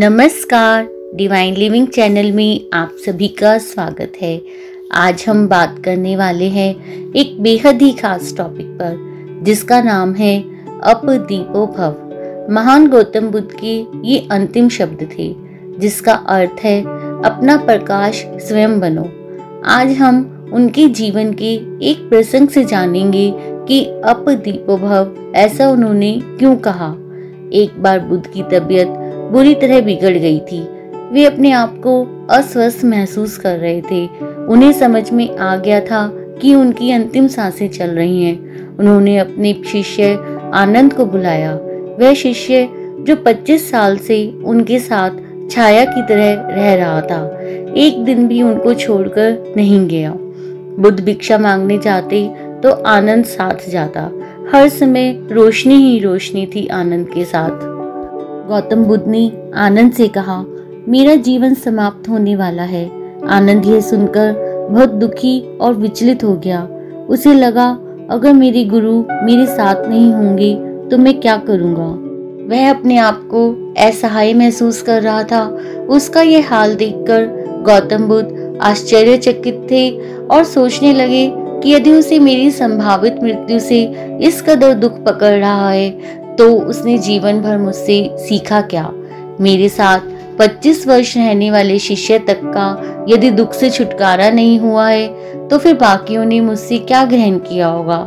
नमस्कार divine living channel में आप सभी का स्वागत है। आज हम बात करने वाले हैं एक बेहद ही खास टॉपिक पर, जिसका नाम है अप दीपो भव महान गौतम बुद्ध के ये अंतिम शब्द थे, जिसका अर्थ है, अपना प्रकाश स्वयं बनो। आज हम उनके जीवन के एक प्रसंग से जानेंगे कि अप दीपो भव ऐसा उन्होंने क्यों कहा। एक बार बुद्ध की तबीयत बुरी तरह बिगड़ गई थी। वे अपने आप को अस्वस्थ महसूस कर रहे थे। उन्हें समझ में आ गया था कि उनकी अंतिम साँसें चल रही हैं। उन्होंने अपने शिष्य आनंद को बुलाया। वह शिष्य, जो 25 साल से उनके साथ छाया की तरह रह रहा था, एक दिन भी उनको छोड़कर नहीं गया। बुद्ध भिक्षा मांगने जाते तो आनंद साथ जाता। हर समय रोशनी ही रोशनी थी आनंद के साथ। गौतम बुद्ध ने आनंद से कहा, मेरा जीवन समाप्त होने वाला है। आनंद यह सुनकर बहुत दुखी और विचलित हो गया। उसे लगा, अगर मेरे गुरु मेरे साथ नहीं होंगे तो मैं क्या करूँगा? वह अपने आप को असहाय महसूस कर रहा था। उसका यह हाल देखकर गौतम बुद्ध आश्चर्यचकित थे और सोचने लगे कि यदि उसे मेरी संभावित मृत्यु से इस कदर दुख पकड़ रहा है तो उसने जीवन भर मुझसे सीखा क्या? मेरे साथ 25 वर्ष रहने वाले शिष्य तक का यदि दुख से छुटकारा नहीं हुआ है तो फिर बाकियों ने मुझसे क्या ग्रहण किया होगा?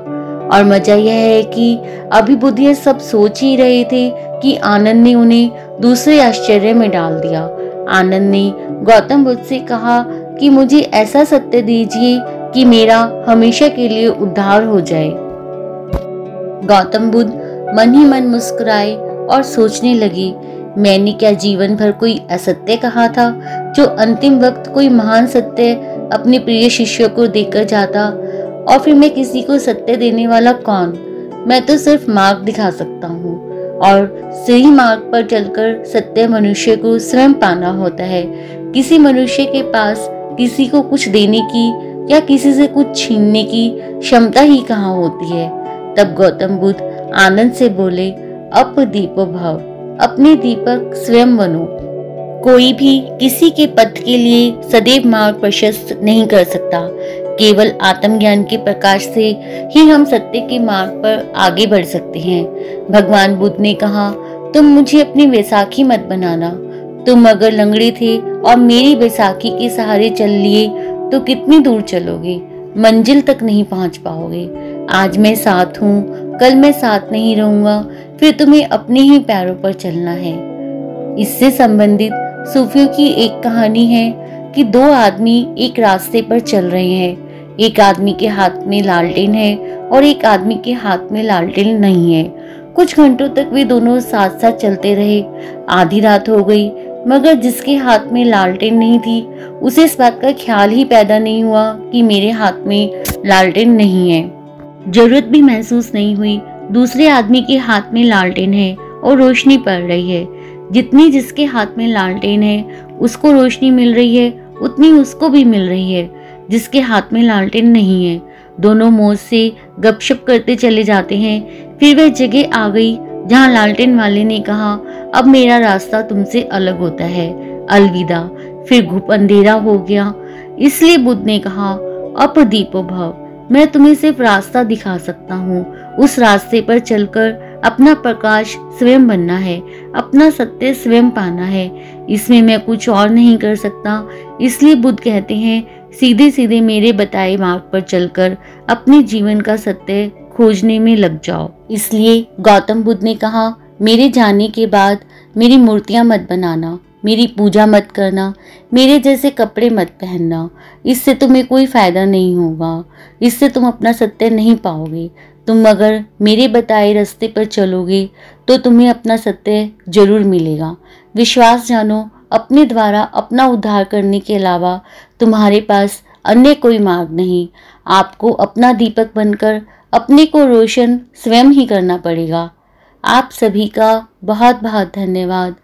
और मज़ा यह है कि अभी बुद्ध सब सोच ही रहे थे कि आनंद ने उन्हें दूसरे आश्चर्य में डाल दिया। आनंद ने गौतम बुद्ध से कहा कि मुझे ऐसा सत्य दीजिए कि मेरा हमेशा के लिए उद्धार हो जाए। गौतम बुद्ध मन ही मन मुस्कुराए और सोचने लगी, मैंने क्या जीवन भर कोई असत्य कहा था, जो अंतिम वक्त कोई महान सत्य अपने प्रिय शिष्य को देकर जाता, और फिर मैं किसी को सत्य देने वाला कौन? मैं तो सिर्फ़ मार्ग दिखा सकता हूँ, और सही मार्ग पर चलकर सत्य मनुष्य को स्वयं पाना होता है। किसी मनुष्य के पास किसी को कुछ देने की या किसी से कुछ छीनने की क्षमता ही कहाँ होती है? तब गौतम बुद्ध आनंद से बोले अप दीपो भव, अपने दीपक स्वयं बनो। कोई भी किसी के पथ के लिए सदैव मार्ग प्रशस्त नहीं कर सकता। केवल आत्मज्ञान के प्रकाश से ही हम सत्य के मार्ग पर आगे बढ़ सकते हैं। भगवान बुद्ध ने कहा, तुम मुझे अपनी वैसाखी मत बनाना। तुम अगर लंगड़े थे और मेरी बैसाखी के सहारे चल लिए तो कितनी दूर चलोगे? मंजिल तक नहीं पहुँच पाओगे। आज मैं साथ हूँ कल मैं साथ नहीं रहूँगा, फिर तुम्हें अपने ही पैरों पर चलना है। इससे संबंधित सूफियों की एक कहानी है कि दो आदमी एक रास्ते पर चल रहे हैं। एक आदमी के हाथ में लालटेन है और एक आदमी के हाथ में लालटेन नहीं है। कुछ घंटों तक वे दोनों साथ साथ चलते रहे। आधी रात हो गई, मगर जिसके हाथ में लालटेन नहीं थी, उसे इस बात का ख्याल ही पैदा नहीं हुआ कि मेरे हाथ में लालटेन नहीं है। ज़रूरत भी महसूस नहीं हुई। दूसरे आदमी के हाथ में लालटेन है और रोशनी पड़ रही है। जितनी जिसके हाथ में लालटेन है, उसको रोशनी मिल रही है, उतनी उसको भी मिल रही है। जिसके हाथ में लालटेन नहीं है। दोनों मौज से गपशप करते चले जाते हैं। फिर वह जगह आ गई, जहाँ लालटेन वाले ने कहा, अब मेरा रास्ता तुमसे अलग होता है। अलविदा। फिर घुप अंधेरा हो गया। इसलिए बुद्ध ने कहा अप दीपो भव। मैं तुम्हें सिर्फ़ रास्ता दिखा सकता हूँ। उस रास्ते पर चलकर अपना प्रकाश स्वयं बनना है, अपना सत्य स्वयं पाना है। इसमें मैं कुछ और नहीं कर सकता। इसलिए बुद्ध कहते हैं सीधे सीधे मेरे बताए मार्ग पर चलकर अपने जीवन का सत्य खोजने में लग जाओ। इसलिए गौतम बुद्ध ने कहा, मेरे जाने के बाद मेरी मूर्तियाँ मत बनाना। मेरी पूजा मत करना, मेरे जैसे कपड़े मत पहनना। इससे तुम्हें कोई फ़ायदा नहीं होगा। इससे तुम अपना सत्य नहीं पाओगे। तुम अगर मेरे बताए रास्ते पर चलोगे तो तुम्हें अपना सत्य ज़रूर मिलेगा। विश्वास जानो, अपने द्वारा अपना उद्धार करने के अलावा तुम्हारे पास अन्य कोई मार्ग नहीं। आपको अपना दीपक बनकर अपने को रोशन स्वयं ही करना पड़ेगा। आप सभी का बहुत बहुत धन्यवाद।